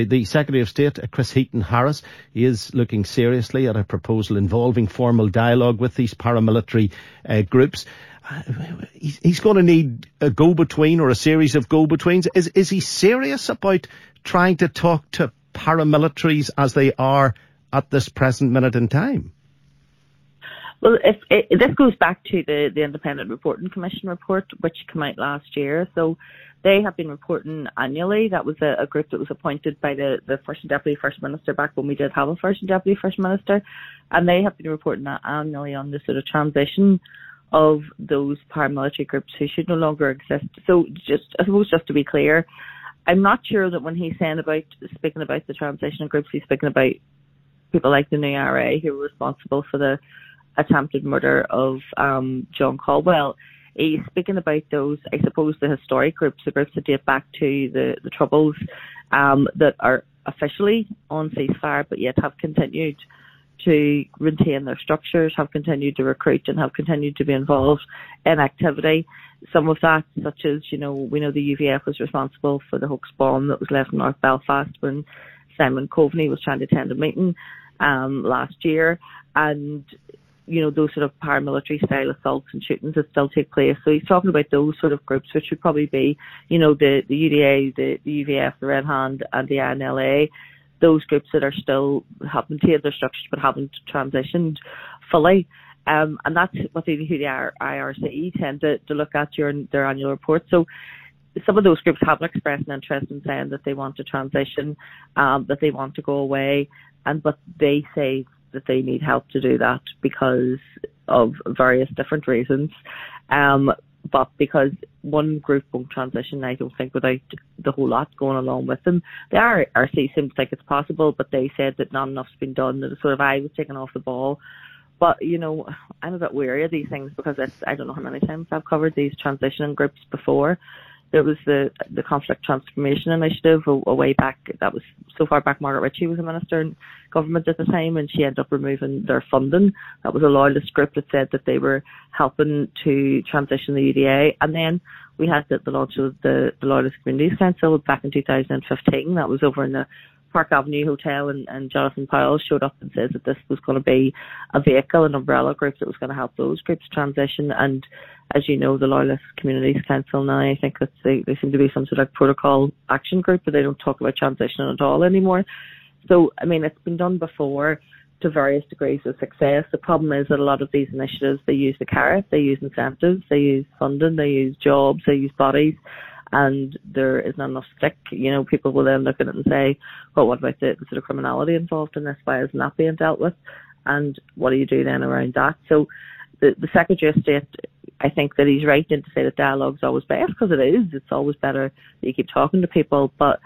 The Secretary of State, uh, Chris Heaton Harris, is looking seriously at a proposal involving formal dialogue with these paramilitary uh, groups. Uh, he's, he's going to need a go-between or a series of go-betweens. Is, is he serious about trying to talk to paramilitaries as they are at this present minute in time? Well, if, this goes back to the, the Independent Reporting Commission report, which came out last year. So they have been reporting annually. That was a, a, group that was appointed by the, the First Deputy First Minister back when we did have a First Deputy First Minister. And they have been reporting annually on the sort of transition of those paramilitary groups who should no longer exist. So just, I suppose just to be clear, I'm not sure that when he's saying about, speaking about the transition groups, he's speaking about people like the new who were responsible for the attempted murder of um, John Caldwell he's speaking about those, I suppose, the historic groups, the groups that date back to the, the Troubles um, that are officially on ceasefire but yet have continued to retain their structures, have continued to recruit and have continued to be involved in activity. Some of that, such as, you know, we know the UVF was responsible for the hoax bomb that was left in North Belfast when Simon Coveney was trying to attend a meeting um, last year. And you know, those sort of paramilitary style assaults and shootings that still take place. So he's talking about those sort of groups, which would probably be, you know, the, the UDA, the, the UVF, the Red Hand and the INLA, those groups that are still have maintained their structures but haven't transitioned fully. Um, and that's what the, who the IRC tend to, to look at during their annual report. So some of those groups have expressed an interest in saying that they want to transition, um, that they want to go away, and but they say that they need help to do that because of various different reasons. Um, but because one group won't transition, I don't think without the whole lot going along with them. The IRC seems like it's possible, but they said that not enough's been done, that sort of I was taken off the ball. But, you know, eye'm a bit weary of these things because it's, I don't know how many times I've covered these transition groups before there was the the conflict transformation initiative a, a, way back that was so far back Margaret Ritchie was a minister in government at the time and she ended up removing their funding. That was a loyalist group that said that they were helping to transition the UDA and then we had the, the launch of the, the Loyalist Communities Council back in 2015. That was over in the Park Avenue Hotel and, and Jonathan Powell showed up and says that this was going to be a vehicle, an umbrella group that was going to help those groups transition. And as you know, the Loyalist Communities Council now, I think that they, they seem to be some sort of protocol action group, but they don't talk about transition at all anymore. So, I mean, it's been done before to various degrees of success. The problem is that a lot of these initiatives, they use the carrot, they use incentives, they use funding, they use jobs, they use bodies and there is not enough stick, you know, people will then look at it and say, well, what about the, the sort of criminality involved in this? Why isn't that being dealt with? And what do you do then around that? So the, the Secretary of State, I think that he's right in to say that dialogue's always best because it is. It's always better that you keep talking to people. But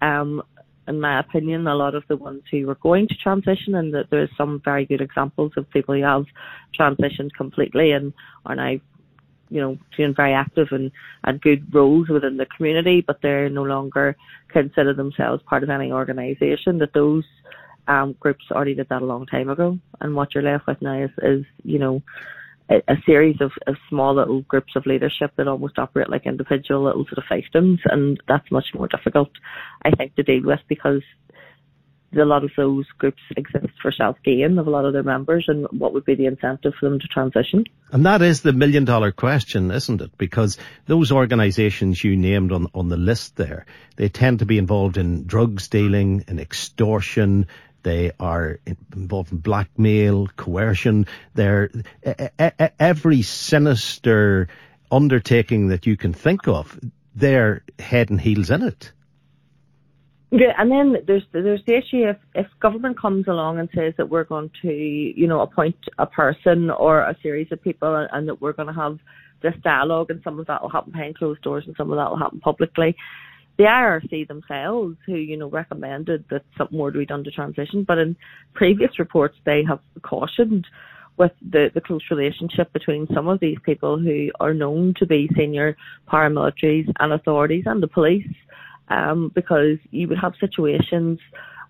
um, in my opinion, a lot of the ones who were going to transition, and that there's some very good examples of people who have transitioned completely and are now you know, being very active and, and good roles within the community, but they're no longer consider themselves part of any organisation, that those um, groups already did that a long time ago. And what you're left with now is, is you know, a, a series of, of small little groups of leadership that almost operate like individual little sort of fiefdoms, and that's much more difficult, I think, to deal with because a lot of those groups exist for self gain of a lot of their members, and what would be the incentive for them to transition? And that is the million dollar question, isn't it? Because those organisations you named on on the list there, they tend to be involved in drugs dealing, in extortion. They are involved in blackmail, coercion. They're every sinister undertaking that you can think of. They're head and heels in it. Yeah, and then there's there's the issue if if government comes along and says that we're going to you know appoint a person or a series of people and, and that we're going to have this dialogue and some of that will happen behind closed doors and some of that will happen publicly. The IRC themselves, who you know recommended that something more be done to transition, but in previous reports they have cautioned with the, the close relationship between some of these people who are known to be senior paramilitaries and authorities and the police um, because you would have situations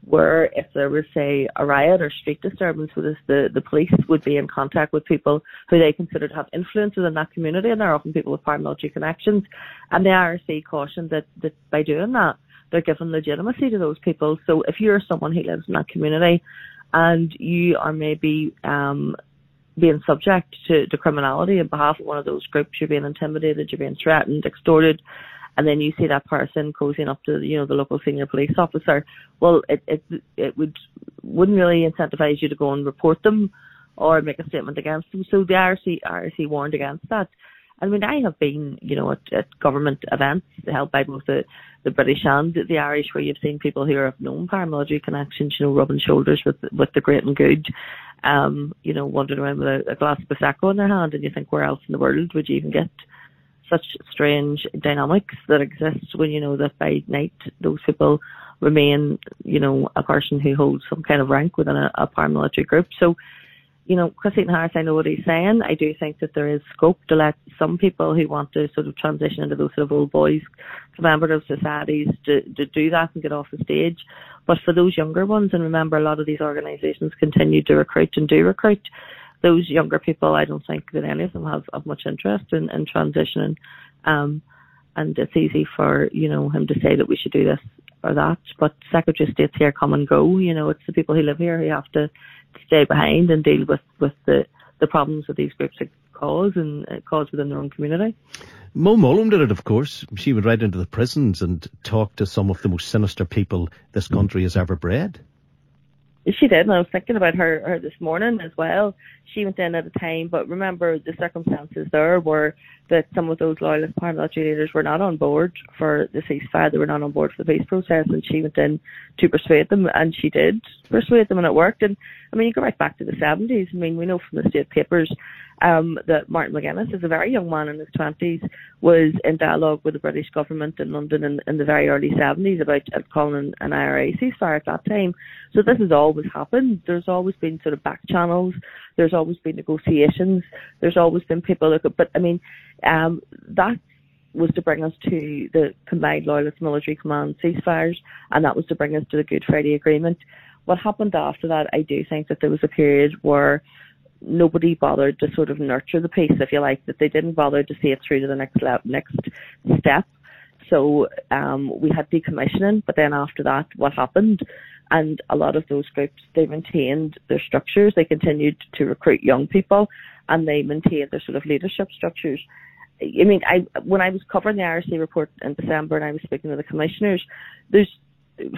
where if there was, say, a riot or street disturbance this, the, the police would be in contact with people who they consider to have influence within that community, and they're often people with paramilitary connections. And the IRC cautioned that, that by doing that, they're giving legitimacy to those people. So if you're someone who lives in that community and you are maybe um, being subject to, to criminality on behalf of one of those groups, you're being intimidated, you're being threatened, extorted, and then you see that person cozying up to you know the local senior police officer, well, it it it would wouldn't really incentivize you to go and report them or make a statement against them. So the IRC IRC warned against that. I mean, I have been, you know, at, at government events held by both the, the British and the Irish, where you've seen people who have known paramilitary connections, you know, rubbing shoulders with with the great and good, um, you know, wandering around with a, a glass of prosecco in their hand, and you think, where else in the world would you even get such strange dynamics that exist when you know that by night those people remain, you know, a person who holds some kind of rank within a, a paramilitary group. So, you know, Chris Heaton-Harris, I know what he's saying. I do think that there is scope to let some people who want to sort of transition into those sort of old boys collaborative societies to, to do that and get off the stage. But for those younger ones, and remember a lot of these organisations continue to recruit and do recruit, those younger people, I don't think that any of them have, have much interest in, in transitioning. Um, and it's easy for, you know, him to say that we should do this or that. But Secretary of State's here come and go. You know, it's the people who live here who have to stay behind and deal with, with the, the problems that these groups cause and uh, cause within their own community. Mo Mowlam did it, of course. She went right into the prisons and talked to some of the most sinister people this country has ever bred. She did, and I was thinking about her, her this morning as well. She went in at a time, but remember the circumstances there were that some of those loyalist paramilitary leaders were not on board for the ceasefire. They were not on board for the peace process, and she went in to persuade them, and she did persuade them, and it worked. And I mean, you go right back to the 70s. I mean, we know from the state papers um, that Martin McGuinness, as a very young man in his 20s, was in dialogue with the British government in London in, in the very early 70s about uh, calling an IRA ceasefire at that time. So this has always happened. There's always been sort of back channels. There's always been negotiations. There's always been people that, but I mean, um, that was to bring us to the combined loyalist military command ceasefires, and that was to bring us to the Good Friday Agreement. What happened after that, I do think that there was a period where nobody bothered to sort of nurture the peace, if you like, that they didn't bother to see it through to the next le- next step. So um, we had decommissioning, but then after that, what happened? And a lot of those groups, they maintained their structures. They continued to recruit young people, and they maintained their sort of leadership structures. I mean, I when I was covering the IRC report in December, and I was speaking to the commissioners, there's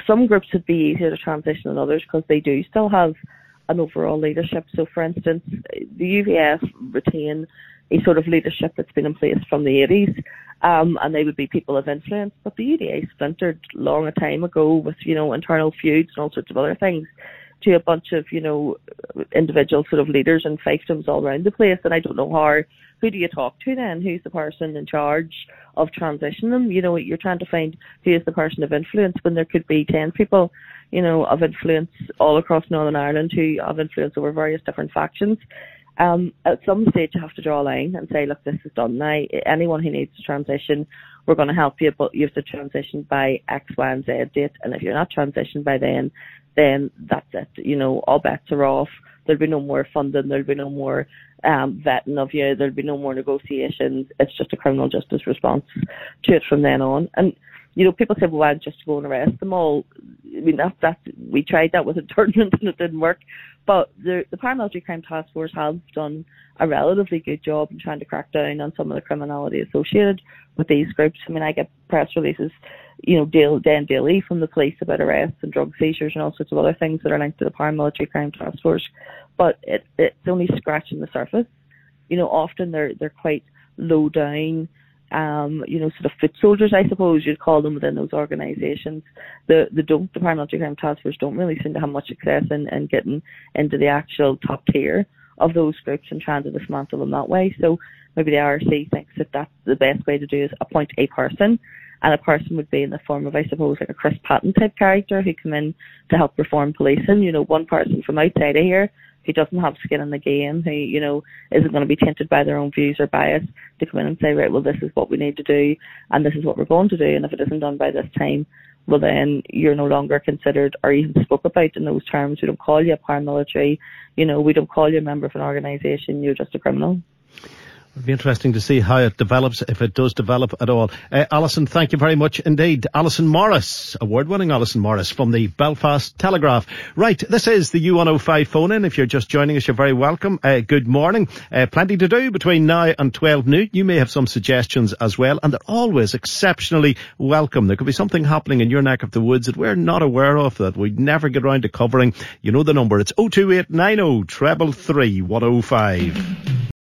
some groups would be easier to transition than others because they do still have an overall leadership. So, for instance, the UVF retain a sort of leadership that's been in place from the 80s, um, and they would be people of influence. But the UDA splintered long a time ago with, you know, internal feuds and all sorts of other things to a bunch of, you know, individual sort of leaders and fiefdoms all around the place. And I don't know how, who do you talk to then? Who's the person in charge of transitioning them? You know, you're trying to find who is the person of influence when there could be 10 people you know, of influence all across Northern Ireland who have influence over various different factions. Um, at some stage, you have to draw a line and say, look, this is done now. Anyone who needs to transition, we're going to help you, but you have to transition by X, Y, and Z date. And if you're not transitioned by then, then that's it. You know, all bets are off. There'll be no more funding. There'll be no more um, vetting of you. There'll be no more negotiations. It's just a criminal justice response to it from then on. And you know, people say, well, why just go and arrest them all? I mean, that, that, we tried that with internment and it didn't work. But the, the paramilitary crime task force have done a relatively good job in trying to crack down on some of the criminality associated with these groups. I mean, I get press releases, you know, daily, day and daily from the police about arrests and drug seizures and all sorts of other things that are linked to the paramilitary crime task force. But it, it's only scratching the surface. You know, often they're they're quite low down um, you know, sort of foot soldiers, I suppose you'd call them within those organisations. The the don't the paramilitary crime task force don't really seem to have much success in, in getting into the actual top tier of those groups and trying to dismantle them that way. So maybe the IRC thinks that that's the best way to do is appoint a person, and a person would be in the form of, I suppose, like a Chris Patten type character who come in to help reform policing. You know, one person from outside of here who doesn't have skin in the game, who, you know, isn't going to be tainted by their own views or bias, to come in and say, right, well, this is what we need to do, and this is what we're going to do, and if it isn't done by this time, well, then you're no longer considered or even spoke about in those terms. We don't call you a paramilitary, you know, we don't call you a member of an organisation, you're just a criminal. It'll be interesting to see how it develops, if it does develop at all. Uh, Alison, thank you very much indeed. Alison Morris, award-winning Alison Morris from the Belfast Telegraph. Right, this is the U105 phone-in. If you're just joining us, you're very welcome. Uh, good morning. Uh, plenty to do between now and 12 noon. You may have some suggestions as well, and they're always exceptionally welcome. There could be something happening in your neck of the woods that we're not aware of, that we'd never get around to covering. You know the number. It's 02890 treble 105.